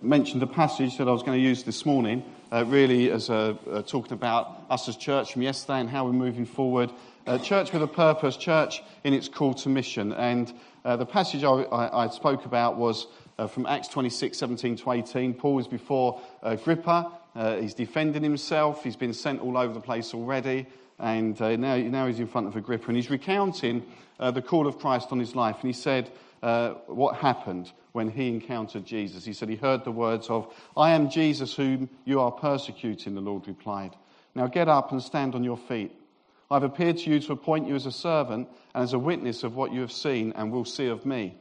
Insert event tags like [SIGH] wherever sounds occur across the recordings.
mentioned a passage that I was going to use this morning, uh, really as a, uh, talking about us as church from yesterday and how we're moving forward. Uh, church with a purpose, church in its call to mission. And uh, the passage I, I, I, spoke about was uh, from Acts 26, 17 to 18. Paul is before Agrippa. he's defending himself. He's been sent all over the place already. And now, now he's in front of Agrippa. And he's recounting the call of Christ on his life. And he said, uh, what happened when he encountered Jesus. He said he heard the words of, I am Jesus whom you are persecuting, the Lord replied. Now get up and stand on your feet. I've appeared to you to appoint you as a servant and as a witness of what you have seen and will see of me.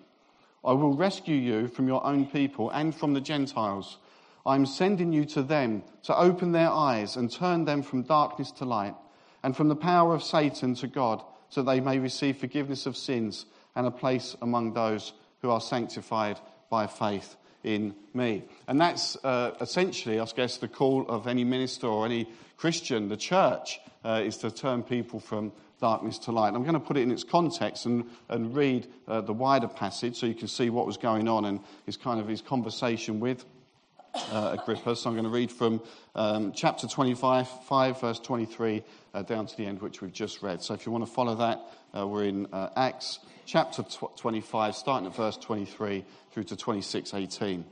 I will rescue you from your own people and from the Gentiles. I am sending you to them to open their eyes and turn them from darkness to light and from the power of Satan to God, so they may receive forgiveness of sins and a place among those who are sanctified by faith in me. And that's uh, essentially, I guess, the call of any minister or any Christian, the church, uh, is to turn people from darkness to light. I'm going to put it in its context and, and read uh, the wider passage so you can see what was going on and his kind of his conversation with uh, Agrippa. So I'm going to read from um, chapter 25, 5, verse 23, uh, down to the end, which we've just read. So if you want to follow that, uh, we're in uh, Acts chapter 25, starting at verse 23 through to 26, 18. And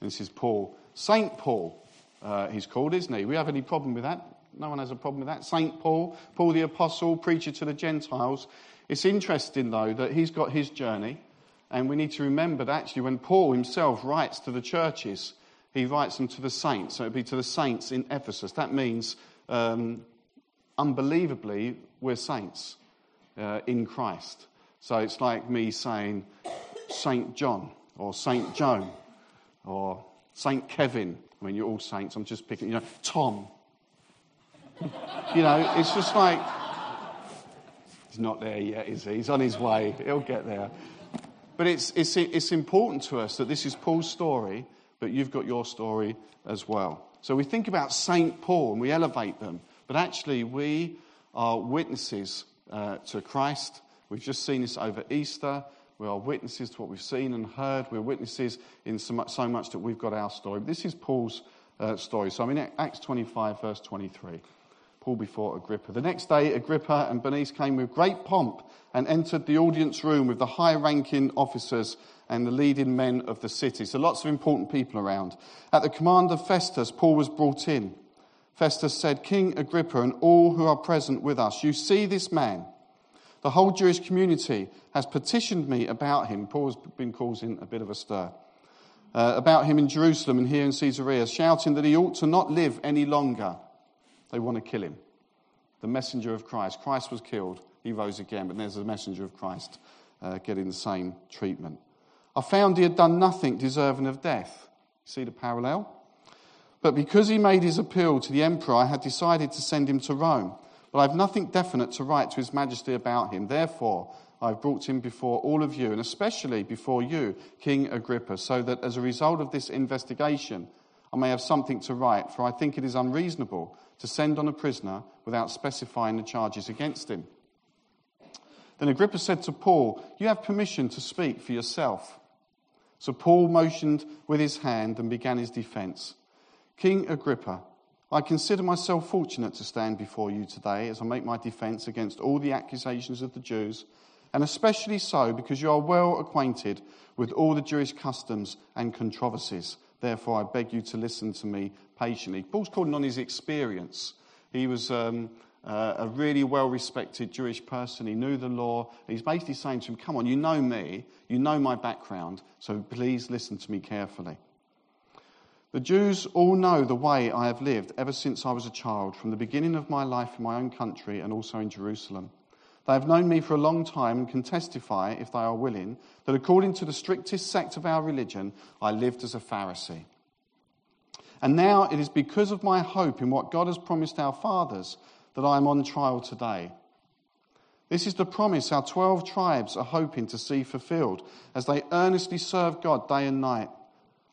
this is Paul. Saint Paul, uh, he's called, isn't he? We have any problem with that? No one has a problem with that. Saint Paul, Paul the Apostle, preacher to the Gentiles. It's interesting, though, that he's got his journey. And we need to remember that actually, when Paul himself writes to the churches, he writes them to the saints. So it would be to the saints in Ephesus. That means, um, unbelievably, we're saints uh, in Christ. So it's like me saying St. John or St. Joan or St. Kevin. I mean, you're all saints. I'm just picking, you know, Tom. [LAUGHS] you know, it's just like, he's not there yet, is he? He's on his way. He'll get there. But it's, it's, it's important to us that this is Paul's story, but you've got your story as well. So we think about St. Paul and we elevate them, but actually we are witnesses uh, to Christ We've just seen this over Easter. We are witnesses to what we've seen and heard. We're witnesses in so much, so much that we've got our story. This is Paul's uh, story. So I'm in Acts 25, verse 23. Paul before Agrippa. The next day, Agrippa and Bernice came with great pomp and entered the audience room with the high ranking officers and the leading men of the city. So lots of important people around. At the command of Festus, Paul was brought in. Festus said, King Agrippa and all who are present with us, you see this man the whole Jewish community has petitioned me about him. Paul's been causing a bit of a stir. Uh, about him in Jerusalem and here in Caesarea, shouting that he ought to not live any longer. They want to kill him. The messenger of Christ. Christ was killed, he rose again, but there's a messenger of Christ uh, getting the same treatment. I found he had done nothing deserving of death. See the parallel? But because he made his appeal to the emperor, I had decided to send him to Rome. But I have nothing definite to write to His Majesty about him. Therefore, I have brought him before all of you, and especially before you, King Agrippa, so that as a result of this investigation, I may have something to write, for I think it is unreasonable to send on a prisoner without specifying the charges against him. Then Agrippa said to Paul, You have permission to speak for yourself. So Paul motioned with his hand and began his defense. King Agrippa, I consider myself fortunate to stand before you today as I make my defense against all the accusations of the Jews, and especially so because you are well acquainted with all the Jewish customs and controversies. Therefore, I beg you to listen to me patiently. Paul's calling on his experience. He was um, uh, a really well respected Jewish person. He knew the law. He's basically saying to him, Come on, you know me, you know my background, so please listen to me carefully. The Jews all know the way I have lived ever since I was a child, from the beginning of my life in my own country and also in Jerusalem. They have known me for a long time and can testify, if they are willing, that according to the strictest sect of our religion, I lived as a Pharisee. And now it is because of my hope in what God has promised our fathers that I am on trial today. This is the promise our 12 tribes are hoping to see fulfilled as they earnestly serve God day and night.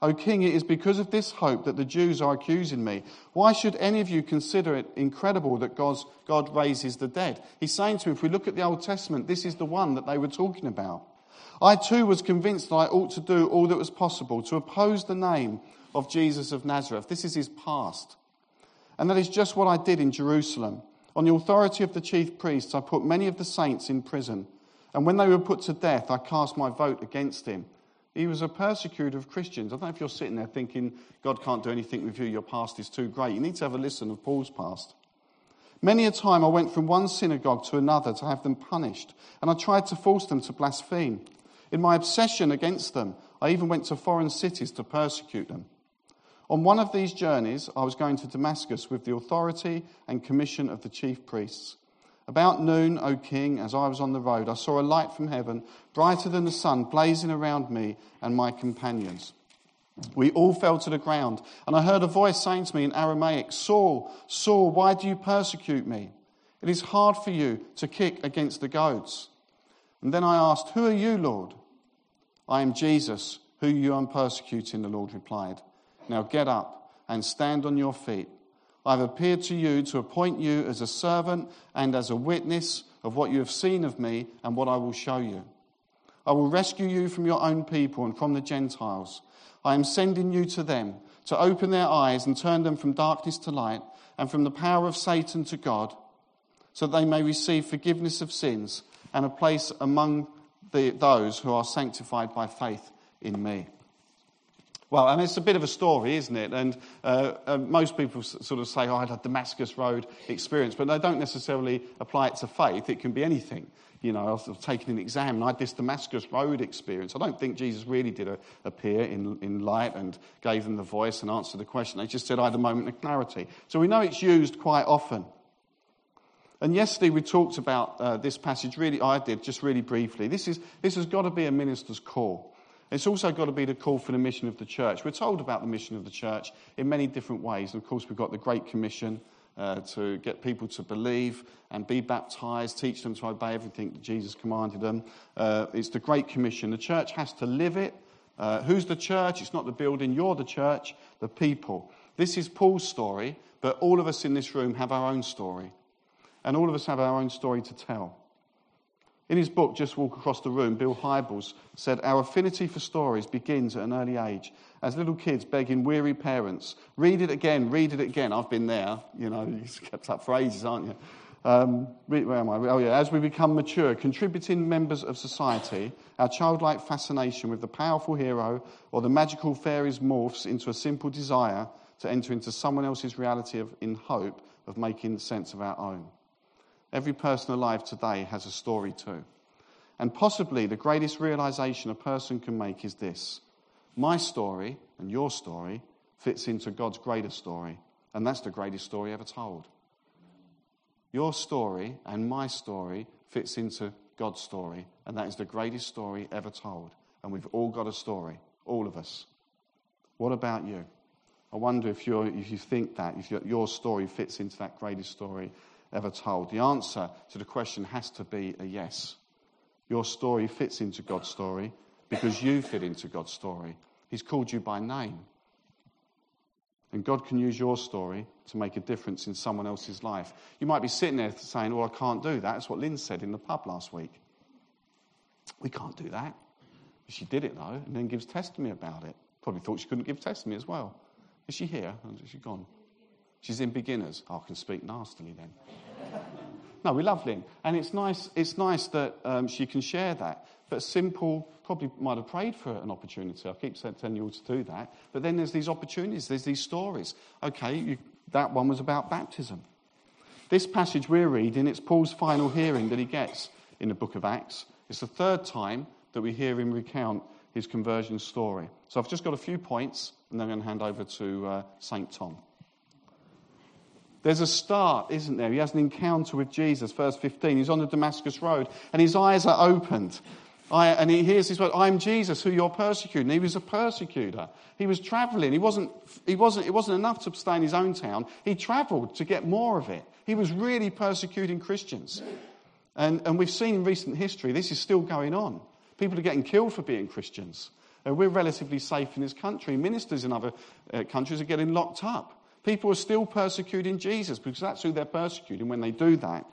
O king, it is because of this hope that the Jews are accusing me. Why should any of you consider it incredible that God's, God raises the dead? He's saying to him, if we look at the Old Testament, this is the one that they were talking about. I too was convinced that I ought to do all that was possible to oppose the name of Jesus of Nazareth. This is his past. And that is just what I did in Jerusalem. On the authority of the chief priests, I put many of the saints in prison. And when they were put to death, I cast my vote against him. He was a persecutor of Christians. I don't know if you're sitting there thinking, God can't do anything with you, your past is too great. You need to have a listen of Paul's past. Many a time I went from one synagogue to another to have them punished, and I tried to force them to blaspheme. In my obsession against them, I even went to foreign cities to persecute them. On one of these journeys, I was going to Damascus with the authority and commission of the chief priests. About noon, O king, as I was on the road, I saw a light from heaven, brighter than the sun, blazing around me and my companions. We all fell to the ground, and I heard a voice saying to me in Aramaic, Saul, Saul, why do you persecute me? It is hard for you to kick against the goads. And then I asked, Who are you, Lord? I am Jesus, who you are persecuting, the Lord replied. Now get up and stand on your feet. I have appeared to you to appoint you as a servant and as a witness of what you have seen of me and what I will show you. I will rescue you from your own people and from the Gentiles. I am sending you to them to open their eyes and turn them from darkness to light and from the power of Satan to God, so that they may receive forgiveness of sins and a place among the, those who are sanctified by faith in me. Well, and it's a bit of a story, isn't it? And uh, uh, most people sort of say, oh, I had a Damascus Road experience, but they don't necessarily apply it to faith. It can be anything. You know, I was taking an exam and I had this Damascus Road experience. I don't think Jesus really did a, appear in, in light and gave them the voice and answered the question. They just said, I had a moment of clarity. So we know it's used quite often. And yesterday we talked about uh, this passage, really, I did, just really briefly. This, is, this has got to be a minister's call. It's also got to be the call for the mission of the church. We're told about the mission of the church in many different ways. Of course, we've got the Great Commission uh, to get people to believe and be baptized, teach them to obey everything that Jesus commanded them. Uh, it's the Great Commission. The church has to live it. Uh, who's the church? It's not the building, you're the church, the people. This is Paul's story, but all of us in this room have our own story. And all of us have our own story to tell. In his book, Just Walk Across the Room, Bill Hybels said, Our affinity for stories begins at an early age. As little kids begging weary parents, read it again, read it again. I've been there, you know, [LAUGHS] you've kept up for ages, aren't you? Um, where am I? Oh, yeah. As we become mature, contributing members of society, our childlike fascination with the powerful hero or the magical fairies morphs into a simple desire to enter into someone else's reality of, in hope of making sense of our own. Every person alive today has a story too. And possibly the greatest realization a person can make is this my story and your story fits into God's greater story, and that's the greatest story ever told. Your story and my story fits into God's story, and that is the greatest story ever told. And we've all got a story, all of us. What about you? I wonder if, you if you think that, if your story fits into that greatest story ever told? The answer to the question has to be a yes. Your story fits into God's story because you fit into God's story. He's called you by name. And God can use your story to make a difference in someone else's life. You might be sitting there saying, Well, I can't do that. That's what Lynn said in the pub last week. We can't do that. She did it, though, and then gives testimony about it. Probably thought she couldn't give testimony as well. Is she here? Is she gone? She's in beginners. Oh, I can speak nastily then. [LAUGHS] No, we love Lynn. And it's nice, it's nice that um, she can share that. But Simple probably might have prayed for an opportunity. I keep telling you all to do that. But then there's these opportunities, there's these stories. Okay, you, that one was about baptism. This passage we're reading, it's Paul's final hearing that he gets in the book of Acts. It's the third time that we hear him recount his conversion story. So I've just got a few points, and then I'm going to hand over to uh, St. Tom. There's a start, isn't there? He has an encounter with Jesus, verse 15. He's on the Damascus Road, and his eyes are opened. I, and he hears these words, I'm Jesus, who you're persecuting. He was a persecutor. He was traveling. He wasn't, he wasn't, it wasn't enough to stay in his own town. He traveled to get more of it. He was really persecuting Christians. And, and we've seen in recent history, this is still going on. People are getting killed for being Christians. And we're relatively safe in this country. Ministers in other uh, countries are getting locked up. People are still persecuting Jesus because that's who they're persecuting when they do that.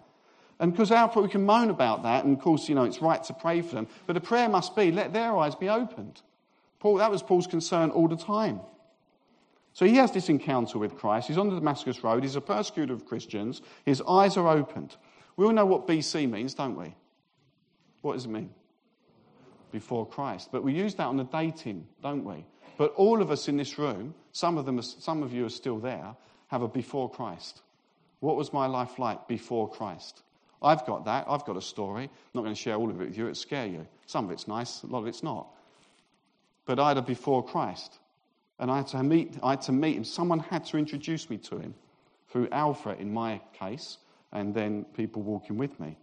And because our we can moan about that, and of course, you know, it's right to pray for them, but the prayer must be let their eyes be opened. Paul, that was Paul's concern all the time. So he has this encounter with Christ. He's on the Damascus Road. He's a persecutor of Christians. His eyes are opened. We all know what BC means, don't we? What does it mean? Before Christ. But we use that on the dating, don't we? But all of us in this room, some of them, some of you are still there, have a before Christ. What was my life like before Christ? I've got that. I've got a story. I'm not going to share all of it with you. It'll scare you. Some of it's nice, a lot of it's not. But I had a before Christ. And I had to meet, I had to meet him. Someone had to introduce me to him through Alpha in my case, and then people walking with me.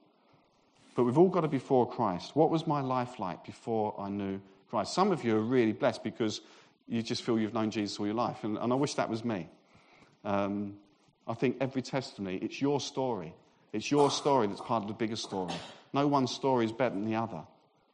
But we've all got a before Christ. What was my life like before I knew Christ? Some of you are really blessed because you just feel you've known Jesus all your life. And, and I wish that was me. Um, I think every testimony, it's your story. It's your story that's part of the bigger story. No one story is better than the other.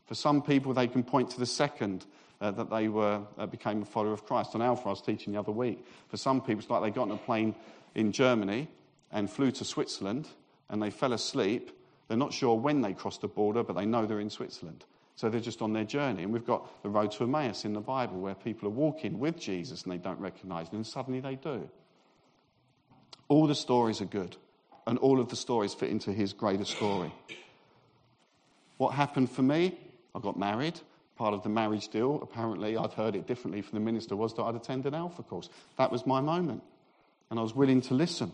For some people, they can point to the second uh, that they were, uh, became a follower of Christ. On Alpha, I was teaching the other week. For some people, it's like they got on a plane in Germany and flew to Switzerland and they fell asleep. They're not sure when they crossed the border, but they know they're in Switzerland. So they're just on their journey. And we've got the road to Emmaus in the Bible where people are walking with Jesus and they don't recognize him, and suddenly they do. All the stories are good, and all of the stories fit into his greater story. What happened for me? I got married part of the marriage deal, apparently, I'd heard it differently from the minister, was that I'd attend an Alpha course. That was my moment. And I was willing to listen.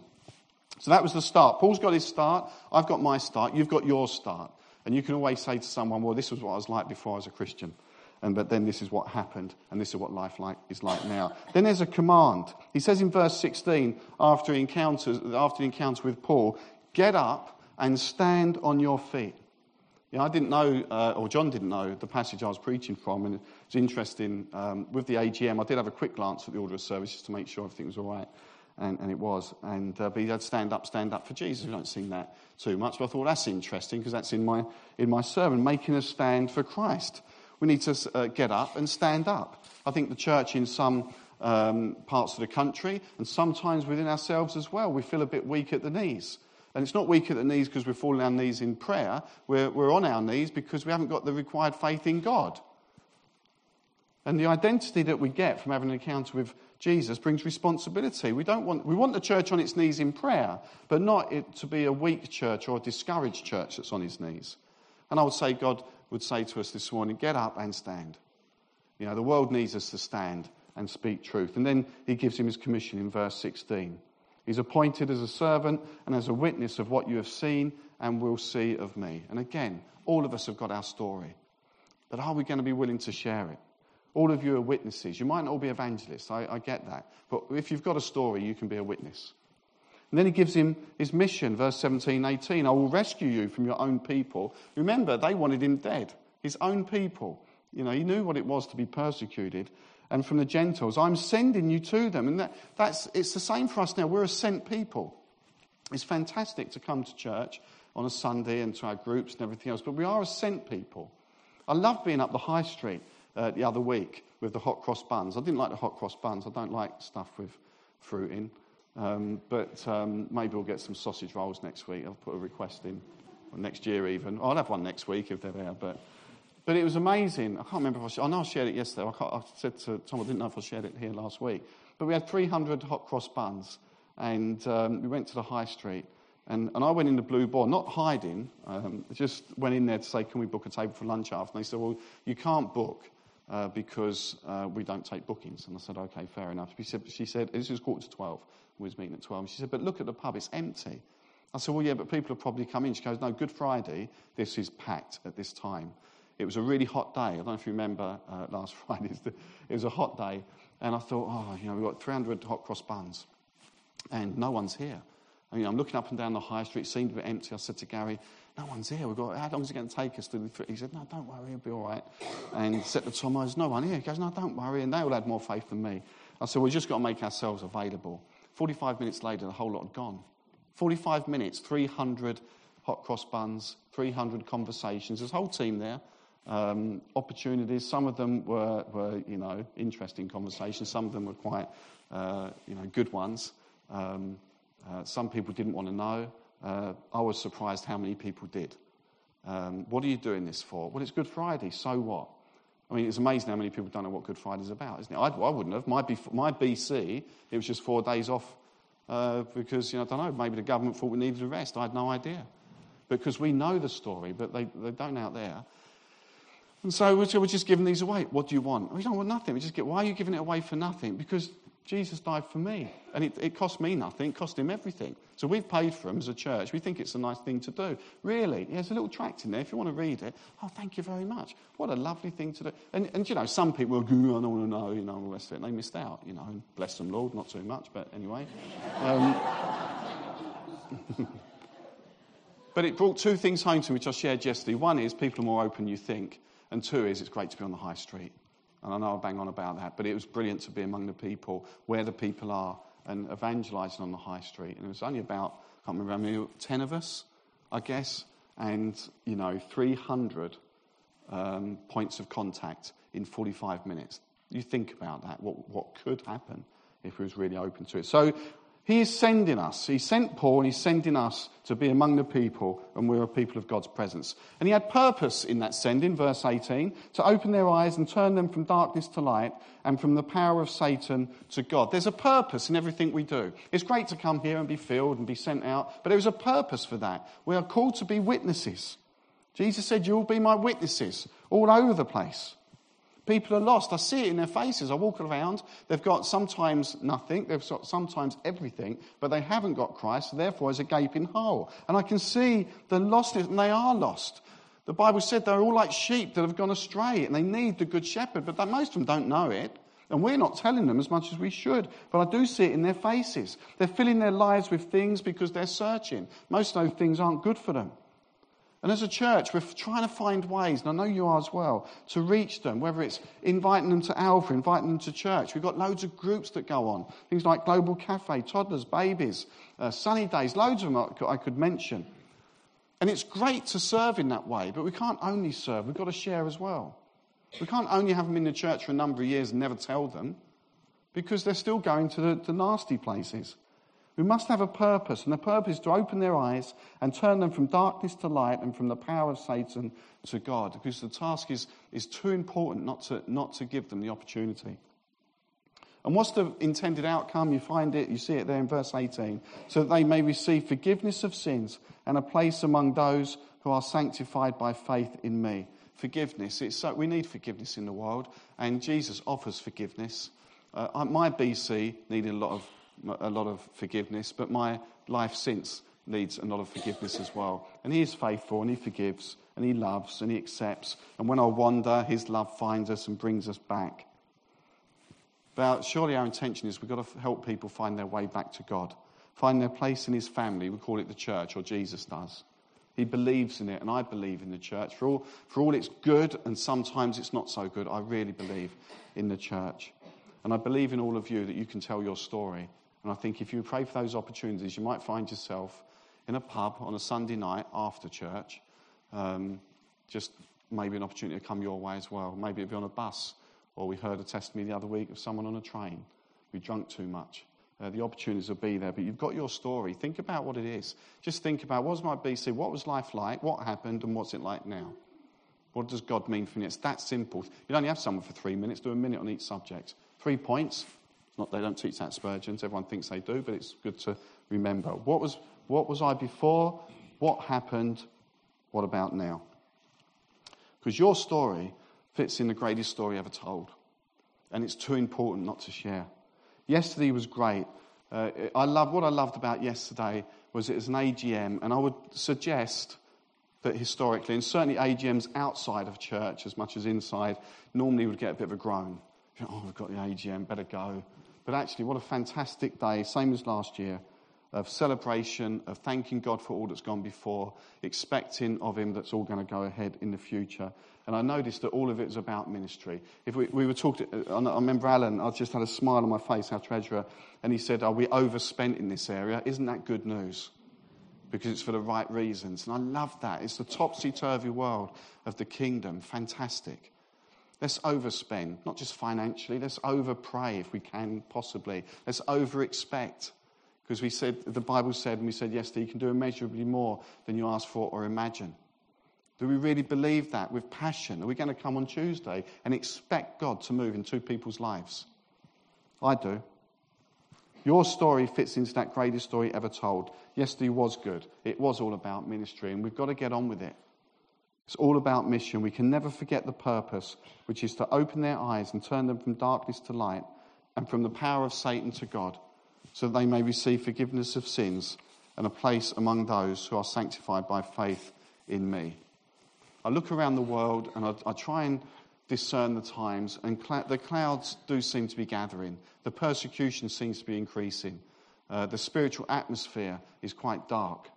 So that was the start. Paul's got his start. I've got my start. You've got your start. And you can always say to someone, well, this was what I was like before I was a Christian. And, but then this is what happened, and this is what life like, is like now. Then there's a command. He says in verse 16, after encounters, after the encounter with Paul, get up and stand on your feet. Know, I didn't know, uh, or John didn't know, the passage I was preaching from, and it's interesting. Um, with the AGM, I did have a quick glance at the order of service just to make sure everything was all right, and, and it was. And uh, but he had stand up, stand up for Jesus. We don't sing that too much, but I thought that's interesting because that's in my in my sermon, making a stand for Christ. We need to uh, get up and stand up. I think the church in some um, parts of the country, and sometimes within ourselves as well, we feel a bit weak at the knees. And it's not weak at the knees because we're falling on our knees in prayer. We're, we're on our knees because we haven't got the required faith in God. And the identity that we get from having an encounter with Jesus brings responsibility. We, don't want, we want the church on its knees in prayer, but not it to be a weak church or a discouraged church that's on its knees. And I would say God would say to us this morning, get up and stand. You know, the world needs us to stand and speak truth. And then he gives him his commission in verse 16. He's appointed as a servant and as a witness of what you have seen and will see of me. And again, all of us have got our story. But are we going to be willing to share it? All of you are witnesses. You might not all be evangelists, I, I get that. But if you've got a story, you can be a witness. And then he gives him his mission, verse 17, 18. I will rescue you from your own people. Remember, they wanted him dead. His own people. You know, he knew what it was to be persecuted and from the Gentiles. I'm sending you to them. And that, that's, it's the same for us now. We're a sent people. It's fantastic to come to church on a Sunday and to our groups and everything else, but we are a sent people. I love being up the high street uh, the other week with the hot cross buns. I didn't like the hot cross buns. I don't like stuff with fruit in. Um, but um, maybe we'll get some sausage rolls next week. I'll put a request in, or next year even. I'll have one next week if they're there. But but it was amazing. I can't remember if I, shared, I know I shared it yesterday. I, I, said to Tom, I didn't know if I shared it here last week. But we had 300 hot cross buns, and um, we went to the high street. And, and I went in the blue boar, not hiding, um, just went in there to say, Can we book a table for lunch after? And they said, Well, you can't book uh, because uh, we don't take bookings. And I said, Okay, fair enough. She said, she said This was quarter to 12. We was meeting at 12. She said, But look at the pub, it's empty. I said, Well, yeah, but people have probably come in. She goes, No, Good Friday, this is packed at this time. It was a really hot day. I don't know if you remember uh, last [LAUGHS] Friday. It was a hot day. And I thought, oh, you know, we've got 300 hot cross buns. And no one's here. I mean, I'm looking up and down the high street. It seemed a bit empty. I said to Gary, no one's here. We've got, how long is it going to take us to the He said, no, don't worry. It'll be all right. And said to Tom, there's no one here. He goes, no, don't worry. And they all had more faith than me. I said, we've just got to make ourselves available. 45 minutes later, the whole lot had gone. 45 minutes, 300 hot cross buns, 300 conversations. There's a whole team there um, opportunities. Some of them were, were, you know, interesting conversations. Some of them were quite, uh, you know, good ones. Um, uh, some people didn't want to know. Uh, I was surprised how many people did. Um, what are you doing this for? Well, it's Good Friday. So what? I mean, it's amazing how many people don't know what Good Friday is about, isn't it? I, I wouldn't have. My, my BC, it was just four days off uh, because, you know, I don't know, maybe the government thought we needed a rest. I had no idea. Because we know the story, but they, they don't out there. And so we're just giving these away. What do you want? We don't want nothing. We just get, why are you giving it away for nothing? Because Jesus died for me. And it, it cost me nothing, it cost him everything. So we've paid for him as a church. We think it's a nice thing to do. Really, there's a little tract in there if you want to read it. Oh, thank you very much. What a lovely thing to do. And, and you know, some people going, I don't want to know, you know, all the rest of it. And they missed out, you know, bless them, Lord, not too much, but anyway. Um, [LAUGHS] but it brought two things home to me, which I shared yesterday. One is people are more open you think, and two is it's great to be on the high street. And I know I bang on about that, but it was brilliant to be among the people, where the people are, and evangelizing on the high street. And it was only about, I can't remember how many, 10 of us, I guess, and, you know, 300 um, points of contact in 45 minutes. You think about that, what, what could happen if we was really open to it. So he is sending us. He sent Paul and he's sending us to be among the people, and we're a people of God's presence. And he had purpose in that sending, verse 18, to open their eyes and turn them from darkness to light and from the power of Satan to God. There's a purpose in everything we do. It's great to come here and be filled and be sent out, but there is a purpose for that. We are called to be witnesses. Jesus said, You will be my witnesses all over the place. People are lost. I see it in their faces. I walk around. They've got sometimes nothing, they've got sometimes everything, but they haven't got Christ, so therefore it's a gaping hole. And I can see the lostness, and they are lost. The Bible said they're all like sheep that have gone astray, and they need the good shepherd, but most of them don't know it. And we're not telling them as much as we should. But I do see it in their faces. They're filling their lives with things because they're searching. Most of those things aren't good for them. And as a church, we're trying to find ways, and I know you are as well, to reach them, whether it's inviting them to Alpha, inviting them to church. We've got loads of groups that go on. Things like Global Cafe, toddlers, babies, uh, sunny days, loads of them I could mention. And it's great to serve in that way, but we can't only serve, we've got to share as well. We can't only have them in the church for a number of years and never tell them, because they're still going to the, the nasty places. We must have a purpose, and the purpose is to open their eyes and turn them from darkness to light and from the power of Satan to God, because the task is, is too important not to, not to give them the opportunity. And what's the intended outcome? You find it, you see it there in verse 18. So that they may receive forgiveness of sins and a place among those who are sanctified by faith in me. Forgiveness. It's so, we need forgiveness in the world, and Jesus offers forgiveness. Uh, my BC needed a lot of a lot of forgiveness, but my life since needs a lot of forgiveness as well. And He is faithful and He forgives and He loves and He accepts. And when I wander, His love finds us and brings us back. But surely our intention is we've got to help people find their way back to God, find their place in His family. We call it the church, or Jesus does. He believes in it, and I believe in the church. For all, for all it's good, and sometimes it's not so good, I really believe in the church. And I believe in all of you that you can tell your story and I think if you pray for those opportunities, you might find yourself in a pub on a Sunday night after church. Um, just maybe an opportunity to come your way as well. Maybe it'd be on a bus, or we heard a testimony the other week of someone on a train who drunk too much. Uh, the opportunities will be there, but you've got your story. Think about what it is. Just think about what was my BC, what was life like, what happened, and what's it like now? What does God mean for me? It's that simple. You only have someone for three minutes, do a minute on each subject. Three points, not they don't teach that Spurgeon's. Everyone thinks they do, but it's good to remember. What was, what was I before? What happened? What about now? Because your story fits in the greatest story ever told. And it's too important not to share. Yesterday was great. Uh, I love what I loved about yesterday was it was an AGM, and I would suggest that historically, and certainly AGMs outside of church as much as inside, normally would get a bit of a groan. Oh, we've got the AGM, better go. But actually, what a fantastic day, same as last year, of celebration, of thanking God for all that's gone before, expecting of Him that's all going to go ahead in the future. And I noticed that all of it is about ministry. If we, we were talking, I remember Alan, I just had a smile on my face, our treasurer, and he said, Are we overspent in this area? Isn't that good news? Because it's for the right reasons. And I love that. It's the topsy turvy world of the kingdom. Fantastic. Let's overspend, not just financially, let's overpray if we can possibly. Let's overexpect. Because we said, the Bible said, and we said yesterday, you can do immeasurably more than you ask for or imagine. Do we really believe that with passion? Are we going to come on Tuesday and expect God to move in two people's lives? I do. Your story fits into that greatest story ever told. Yesterday was good. It was all about ministry, and we've got to get on with it. It's all about mission. We can never forget the purpose, which is to open their eyes and turn them from darkness to light and from the power of Satan to God, so that they may receive forgiveness of sins and a place among those who are sanctified by faith in me. I look around the world and I, I try and discern the times, and cl- the clouds do seem to be gathering. The persecution seems to be increasing. Uh, the spiritual atmosphere is quite dark.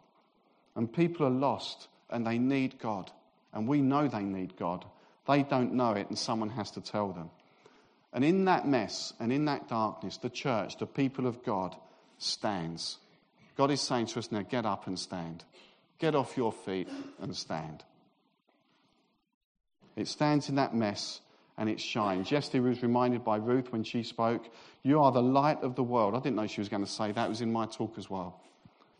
And people are lost and they need God. And we know they need God. They don't know it, and someone has to tell them. And in that mess and in that darkness, the church, the people of God, stands. God is saying to us now get up and stand. Get off your feet and stand. It stands in that mess and it shines. Yesterday was reminded by Ruth when she spoke, You are the light of the world. I didn't know she was going to say that. It was in my talk as well.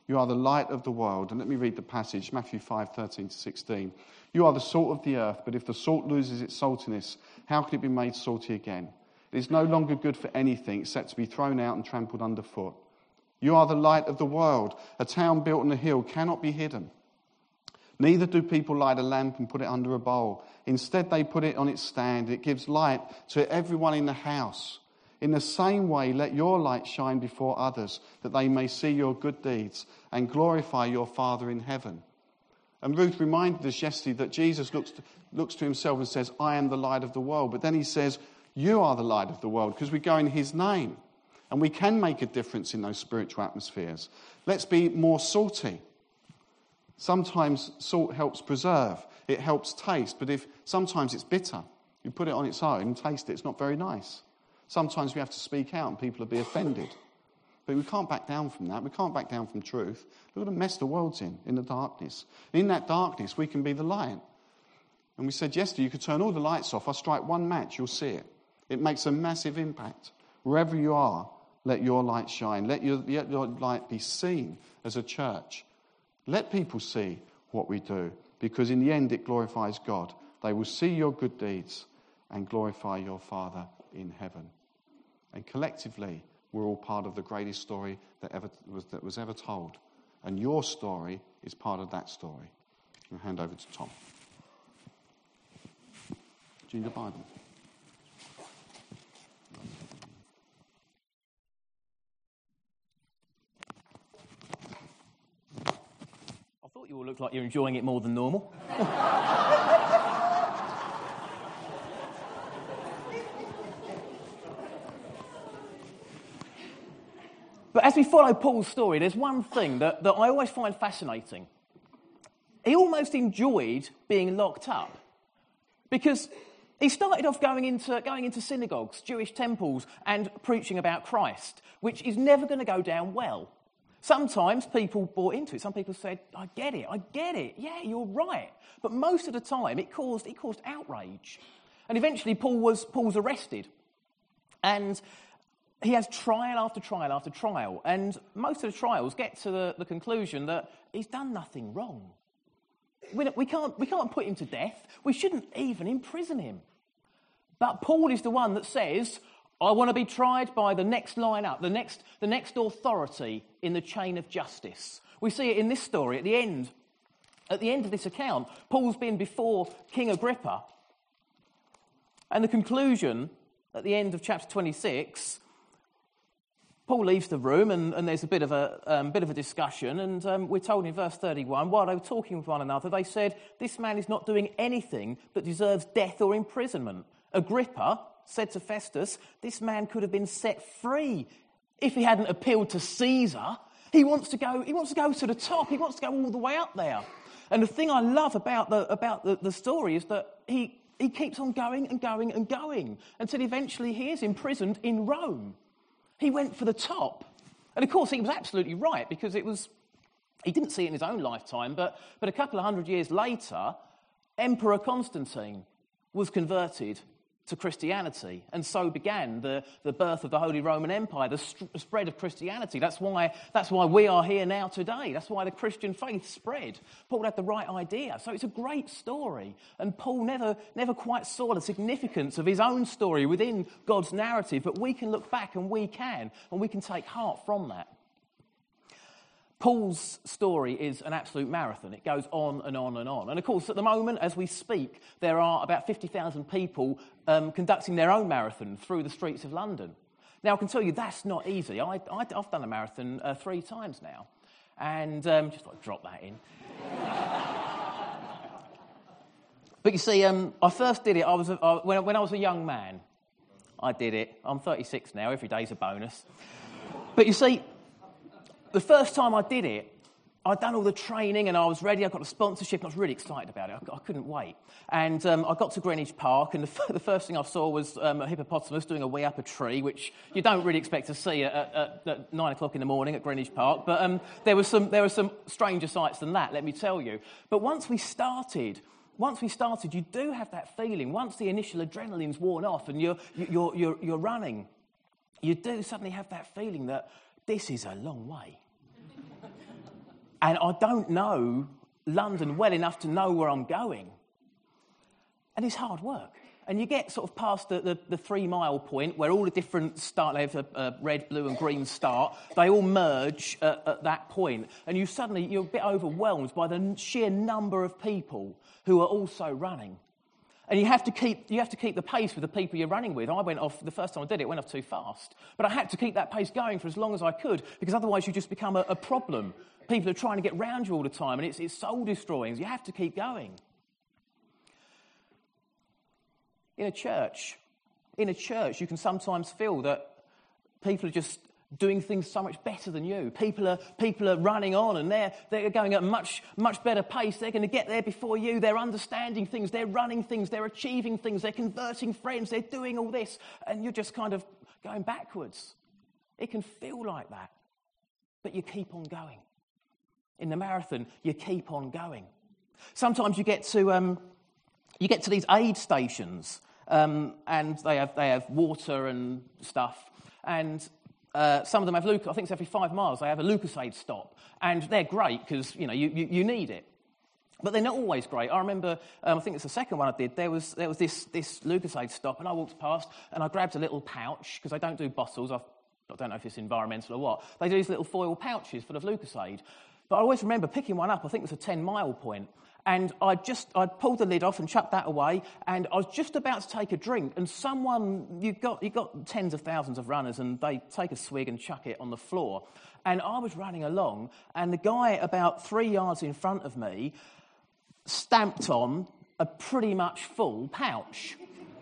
You are the light of the world. And let me read the passage, Matthew 5 13 to 16. You are the salt of the earth, but if the salt loses its saltiness, how can it be made salty again? It is no longer good for anything except to be thrown out and trampled underfoot. You are the light of the world. A town built on a hill cannot be hidden. Neither do people light a lamp and put it under a bowl. Instead, they put it on its stand. It gives light to everyone in the house. In the same way, let your light shine before others, that they may see your good deeds and glorify your Father in heaven. And Ruth reminded us yesterday that Jesus looks to, looks to himself and says, I am the light of the world. But then he says, You are the light of the world, because we go in his name. And we can make a difference in those spiritual atmospheres. Let's be more salty. Sometimes salt helps preserve, it helps taste, but if sometimes it's bitter, you put it on its own taste it, it's not very nice. Sometimes we have to speak out and people will be offended. But we can't back down from that. We can't back down from truth. Look at the mess the world's in, in the darkness. In that darkness, we can be the light. And we said yesterday, you could turn all the lights off. I strike one match, you'll see it. It makes a massive impact. Wherever you are, let your light shine. Let your, let your light be seen as a church. Let people see what we do, because in the end it glorifies God. They will see your good deeds and glorify your Father in heaven. And collectively, we're all part of the greatest story that, ever, was, that was ever told. And your story is part of that story. I'll hand over to Tom. Do you need a Bible? you all looked like you're enjoying it more than normal. [LAUGHS] but as we follow Paul's story, there's one thing that, that I always find fascinating. He almost enjoyed being locked up because he started off going into, going into synagogues, Jewish temples, and preaching about Christ, which is never going to go down well. Sometimes people bought into it. Some people said, I get it, I get it. Yeah, you're right. But most of the time, it caused, it caused outrage. And eventually, Paul was, Paul was arrested. And he has trial after trial after trial. And most of the trials get to the, the conclusion that he's done nothing wrong. We, we, can't, we can't put him to death. We shouldn't even imprison him. But Paul is the one that says, I want to be tried by the next line up, the next, the next authority in the chain of justice. We see it in this story at the end. At the end of this account, Paul's been before King Agrippa. And the conclusion at the end of chapter 26, Paul leaves the room and, and there's a bit of a, um, bit of a discussion. And um, we're told in verse 31 while they were talking with one another, they said, This man is not doing anything that deserves death or imprisonment. Agrippa, said to Festus, This man could have been set free if he hadn't appealed to Caesar. He wants to go, he wants to, go to the top, he wants to go all the way up there. And the thing I love about the, about the, the story is that he, he keeps on going and going and going until eventually he is imprisoned in Rome. He went for the top. And of course, he was absolutely right because it was, he didn't see it in his own lifetime, but, but a couple of hundred years later, Emperor Constantine was converted to Christianity. And so began the, the birth of the Holy Roman Empire, the st- spread of Christianity. That's why, that's why we are here now today. That's why the Christian faith spread. Paul had the right idea. So it's a great story. And Paul never, never quite saw the significance of his own story within God's narrative. But we can look back and we can, and we can take heart from that. Paul's story is an absolute marathon. It goes on and on and on. And of course, at the moment, as we speak, there are about 50,000 people um, conducting their own marathon through the streets of London. Now, I can tell you that's not easy. I, have done a marathon uh, three times now. And um, just like drop that in. [LAUGHS] but you see, um, I first did it I was a, I, when, when I was a young man. I did it. I'm 36 now. Every day's a bonus. But you see, the first time I did it, I'd done all the training and I was ready. I got a sponsorship I was really excited about it. I, I couldn't wait. And um, I got to Greenwich Park and the, f- the first thing I saw was um, a hippopotamus doing a wee up a tree, which you don't really expect to see at, at, at nine o'clock in the morning at Greenwich Park. But um, there, was some, there were some stranger sights than that, let me tell you. But once we started, once we started, you do have that feeling. Once the initial adrenaline's worn off and you're, you're, you're, you're running, you do suddenly have that feeling that this is a long way. And I don't know London well enough to know where I'm going. And it's hard work. And you get sort of past the, the, the three mile point where all the different start, they have a, a red, blue, and green start. They all merge at, at that point. And you suddenly, you're a bit overwhelmed by the sheer number of people who are also running. And you have, to keep, you have to keep the pace with the people you're running with. I went off, the first time I did it, went off too fast. But I had to keep that pace going for as long as I could because otherwise you just become a, a problem. People are trying to get round you all the time and it's, it's soul destroying. You have to keep going. In a church, in a church, you can sometimes feel that people are just doing things so much better than you. People are, people are running on and they're, they're going at much, much better pace. They're going to get there before you. They're understanding things. They're running things. They're achieving things. They're converting friends. They're doing all this. And you're just kind of going backwards. It can feel like that. But you keep on going. In the marathon, you keep on going. Sometimes you get to, um, you get to these aid stations um, and they have, they have water and stuff. And uh, some of them have, Luke, I think it's every five miles, they have a Lucozade stop. And they're great because, you know, you, you, you, need it. But they're not always great. I remember, um, I think it's the second one I did, there was, there was this, this Lucozade stop, and I walked past and I grabbed a little pouch, because they don't do bottles. I've, I do not know if it's environmental or what. They do these little foil pouches full of Lucozade. But I always remember picking one up, I think it was a 10 mile point, and I just I pulled the lid off and chucked that away, and I was just about to take a drink, and someone you got you got tens of thousands of runners, and they take a swig and chuck it on the floor, and I was running along, and the guy about three yards in front of me stamped on a pretty much full pouch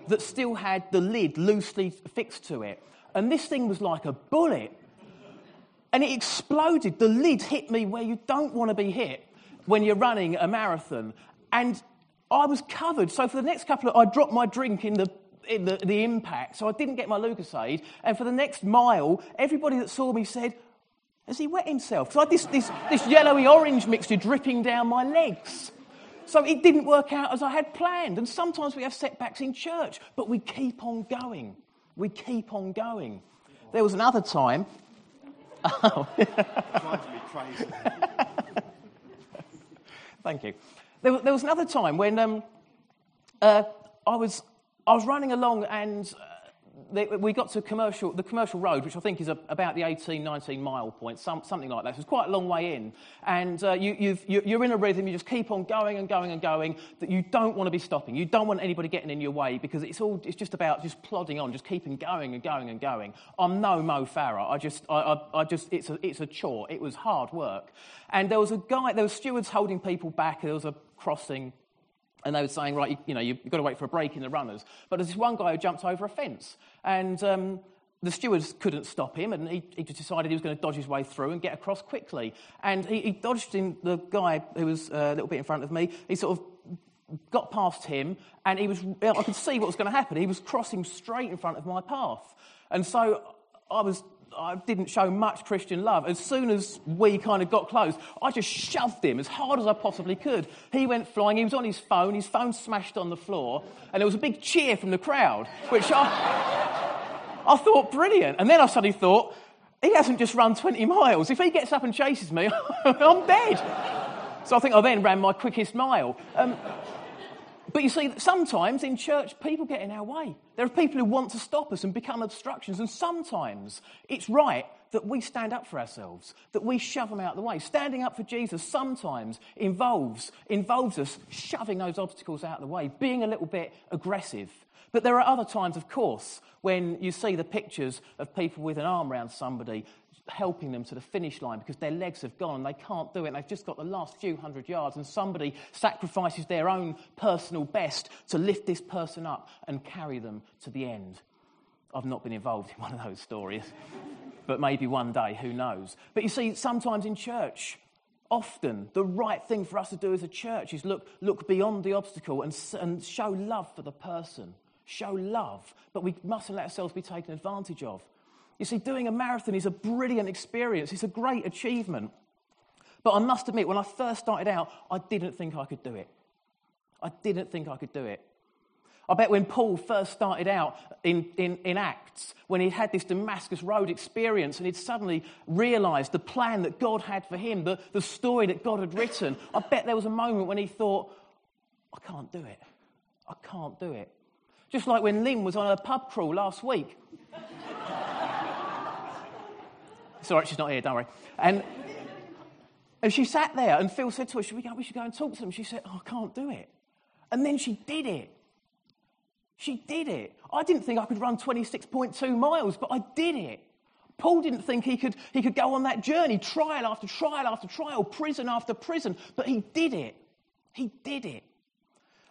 that still had the lid loosely fixed to it, and this thing was like a bullet. And it exploded. The lid hit me where you don't want to be hit when you're running a marathon. And I was covered. So for the next couple of, I dropped my drink in the in the, the impact, so I didn't get my Lucozade. And for the next mile, everybody that saw me said, "Has he wet himself?" So I had this this, this yellowy orange mixture dripping down my legs. So it didn't work out as I had planned. And sometimes we have setbacks in church, but we keep on going. We keep on going. There was another time. [LAUGHS] Oh. [LAUGHS] Thank you. There, there was another time when um, uh, I, was, I was running along and uh, we got to commercial, the commercial road, which I think is a, about the 18, 19 mile point, some, something like that. So it's quite a long way in. And uh, you, you're in a rhythm, you just keep on going and going and going, that you don't want to be stopping. You don't want anybody getting in your way because it's, all, it's just about just plodding on, just keeping going and going and going. I'm no Mo Farah. I just, I, I, I just it's, a, it's a chore. It was hard work. And there was a guy, there were stewards holding people back. There was a crossing, and they were saying, right, you, you know, you've got to wait for a break in the runners. But there's this one guy who jumped over a fence, and um, the stewards couldn't stop him, and he, he, just decided he was going to dodge his way through and get across quickly. And he, he dodged in the guy who was uh, a little bit in front of me. He sort of got past him, and he was, I could see what was going to happen. He was crossing straight in front of my path. And so I was I didn't show much Christian love. As soon as we kind of got close, I just shoved him as hard as I possibly could. He went flying. He was on his phone. His phone smashed on the floor. And there was a big cheer from the crowd, which I, I thought brilliant. And then I suddenly thought, he hasn't just run 20 miles. If he gets up and chases me, [LAUGHS] I'm dead. So I think I then ran my quickest mile. Um, but you see, sometimes in church, people get in our way. There are people who want to stop us and become obstructions. And sometimes it's right that we stand up for ourselves, that we shove them out of the way. Standing up for Jesus sometimes involves, involves us shoving those obstacles out of the way, being a little bit aggressive. But there are other times, of course, when you see the pictures of people with an arm around somebody helping them to the finish line because their legs have gone and they can't do it. They've just got the last few hundred yards, and somebody sacrifices their own personal best to lift this person up and carry them to the end. I've not been involved in [LAUGHS] one of those stories, but maybe one day, who knows. But you see, sometimes in church, often the right thing for us to do as a church is look, look beyond the obstacle and, and show love for the person. Show love, but we mustn't let ourselves be taken advantage of. You see, doing a marathon is a brilliant experience, it's a great achievement. But I must admit, when I first started out, I didn't think I could do it. I didn't think I could do it. I bet when Paul first started out in, in, in, Acts, when he had this Damascus Road experience and he'd suddenly realized the plan that God had for him, the, the story that God had written, I bet there was a moment when he thought, I can't do it. I can't do it. Just like when Lynn was on a pub crawl last week. It's all right, she's not here, don't worry. And, and she sat there, and Phil said to her, should we, go, we should go and talk to them. She said, oh, I can't do it. And then she did it. She did it. I didn't think I could run 26.2 miles, but I did it. Paul didn't think he could, he could go on that journey, trial after trial after trial, prison after prison, but he did it. He did it.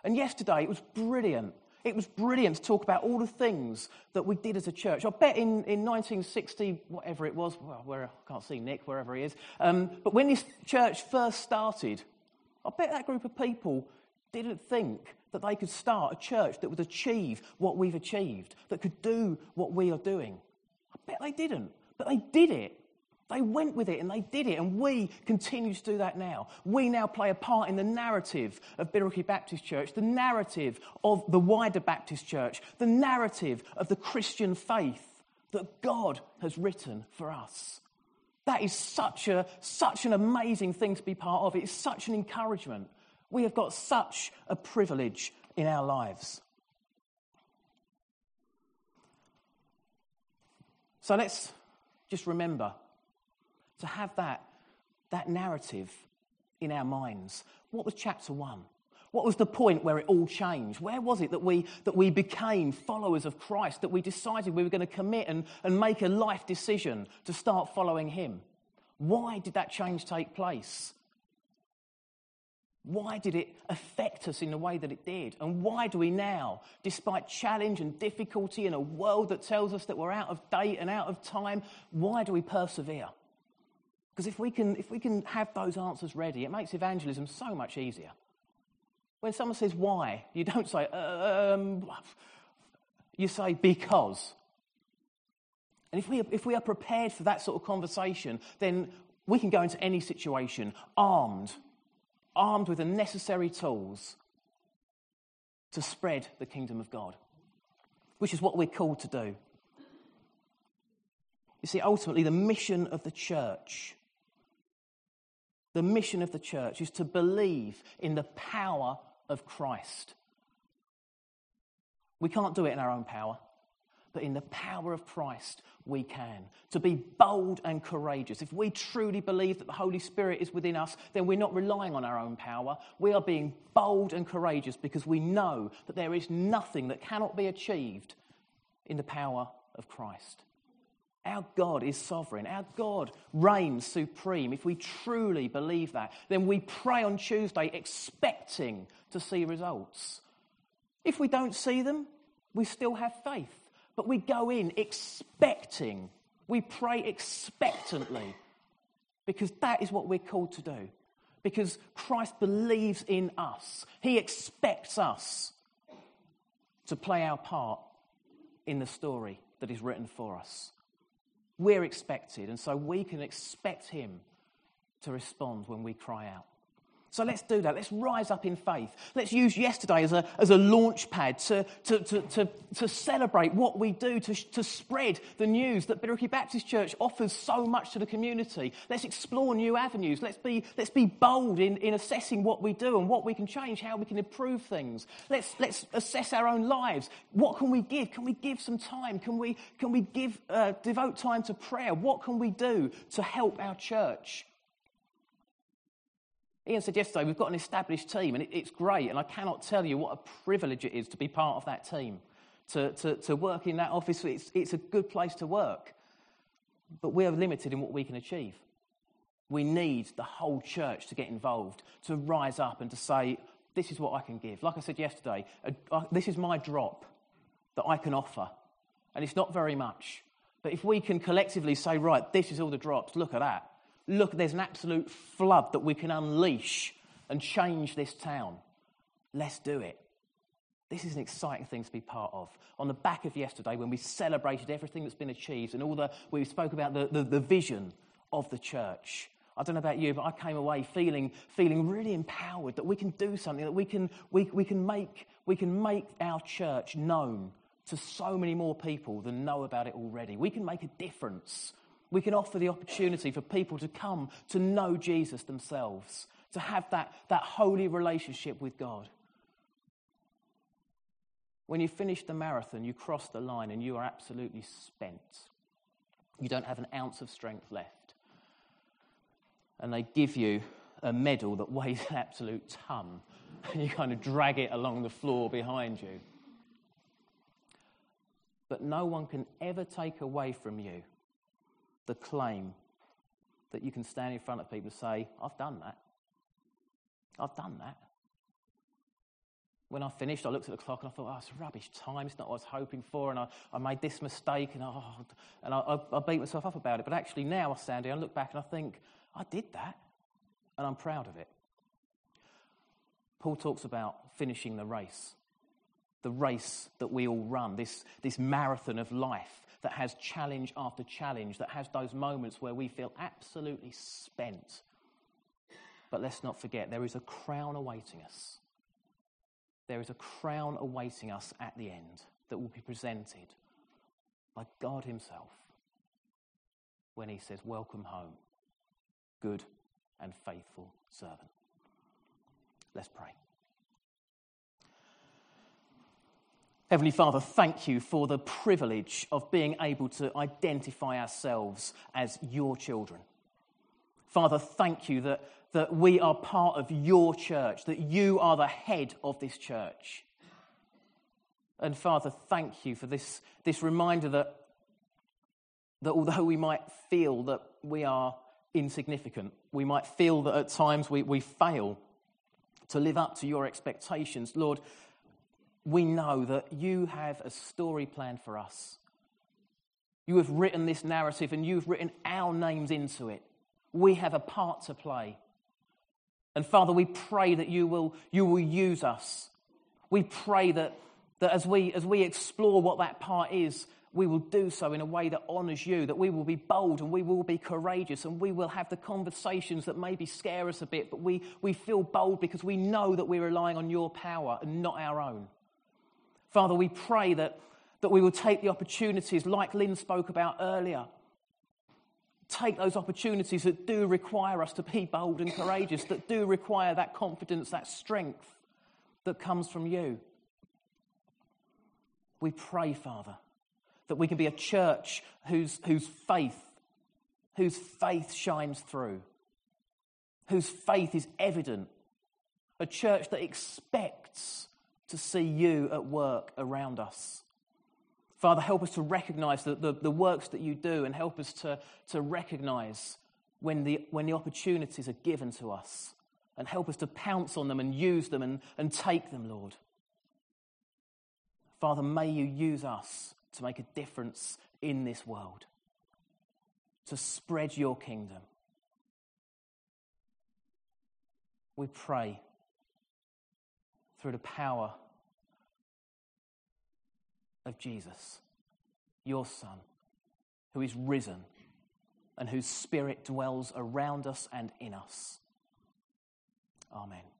And yesterday, it was brilliant it was brilliant to talk about all the things that we did as a church. I bet in, in 1960, whatever it was, well, where, I can't see Nick, wherever he is, um, but when this church first started, I bet that group of people didn't think that they could start a church that would achieve what we've achieved, that could do what we are doing. I bet they didn't, but they did it. They went with it and they did it, and we continue to do that now. We now play a part in the narrative of Billericay Baptist Church, the narrative of the wider Baptist Church, the narrative of the Christian faith that God has written for us. That is such, a, such an amazing thing to be part of. It's such an encouragement. We have got such a privilege in our lives. So let's just remember to have that, that narrative in our minds. What was chapter one? What was the point where it all changed? Where was it that we, that we became followers of Christ, that we decided we were going to commit and, and make a life decision to start following Him? Why did that change take place? Why did it affect us in the way that it did? And why do we now, despite challenge and difficulty in a world that tells us that we're out of date and out of time, why do we persevere? Because if we, can, if we can have those answers ready, it makes evangelism so much easier. When someone says why, [LAUGHS] you don't say, um, you say because. And if we, if we are prepared for that sort of conversation, then we can go into any situation armed, armed with the necessary tools to spread the kingdom of God, which is what we're called to do. You see, ultimately, the mission of the church the mission of the church is to believe in the power of Christ. We can't do it in our own power, but in the power of Christ, we can. To be bold and courageous. If we truly believe that the Holy Spirit is within us, then we're not relying on our own power. We are being bold and courageous because we know that there is nothing that cannot be achieved in the power of Christ. Our God is sovereign. Our God reigns supreme. If we truly believe that, then we pray on Tuesday expecting to see results. If we don't see them, we still have faith. But we go in expecting. We pray expectantly because that is what we're called to do. Because Christ believes in us, He expects us to play our part in the story that is written for us. We're expected, and so we can expect Him to respond when we cry out. So let's do that. Let's rise up in faith. Let's use yesterday as a, as a launch pad to, to, to, to, to celebrate what we do, to, to spread the news that Billericay Baptist Church offers so much to the community. Let's explore new avenues. Let's be, let's be bold in, in assessing what we do and what we can change, how we can improve things. Let's, let's assess our own lives. What can we give? Can we give some time? Can we, can we give, uh, devote time to prayer? What can we do to help our church? Ian said yesterday, we've got an established team, and it, it's great, and I cannot tell you what a privilege it is to be part of that team, to, to, to work in that office. It's, it's a good place to work, but we are limited in what we can achieve. We need the whole church to get involved, to rise up and to say, This is what I can give. Like I said yesterday, a, uh, this is my drop that I can offer, and it's not very much. But if we can collectively say, Right, this is all the drops, look at that look, there's an absolute flood that we can unleash and change this town. Let's do it. This is an exciting thing to be part of. On the back of yesterday, when we celebrated everything that's been achieved and all the, we spoke about the, the, the vision of the church. I don't know about you, but I came away feeling, feeling really empowered that we can do something, that we can, we, we, can make, we can make our church known to so many more people than know about it already. We can make a difference we can offer the opportunity for people to come to know Jesus themselves, to have that, that holy relationship with God. When you finish the marathon, you cross the line and you are absolutely spent. You don't have an ounce of strength left. And they give you a medal that [LAUGHS] weighs an absolute ton, and [LAUGHS] you kind of drag it along the floor behind you. But no one can ever take away from you the claim that you can stand in front of people and say, I've done that. I've done that. When I finished, I looked at the clock and I thought, oh, it's rubbish time. It's not what I was hoping for. And I, I made this mistake and, oh, and I, I, I beat myself up about it. But actually, now I stand here and look back and I think, I did that. And I'm proud of it. Paul talks about finishing the race, the race that we all run, this, this marathon of life that has challenge after challenge, that has those moments where we feel absolutely spent. But let's not forget, there is a crown awaiting us. There is a crown awaiting us at the end that will be presented by God Himself when He says, Welcome home, good and faithful servant. Let's pray. Heavenly Father, thank you for the privilege of being able to identify ourselves as your children. Father, thank you that, that we are part of your church, that you are the head of this church. And Father, thank you for this, this reminder that, that although we might feel that we are insignificant, we might feel that at times we, we fail to live up to your expectations, Lord, we know that you have a story planned for us. You have written this narrative and you've written our names into it. We have a part to play. And Father, we pray that you will, you will use us. We pray that, that as, we, as we explore what that part is, we will do so in a way that honours you, that we will be bold and we will be courageous and we will have the conversations that maybe scare us a bit, but we, we feel bold because we know that we're relying on your power and not our own. Father, we pray that, that we will take the opportunities, like Lynn spoke about earlier. Take those opportunities that do require us to be bold and courageous, that do require that confidence, that strength that comes from you. We pray, Father, that we can be a church whose, whose faith, whose faith shines through, whose faith is evident, a church that expects to see you at work around us. Father, help us to recognize the, the, the, works that you do and help us to, to recognize when the, when the opportunities are given to us and help us to pounce on them and use them and, and take them, Lord. Father, may you use us to make a difference in this world, to spread your kingdom. We pray through the power of Jesus, your Son, who is risen, and whose spirit dwells around us and in us. Amen.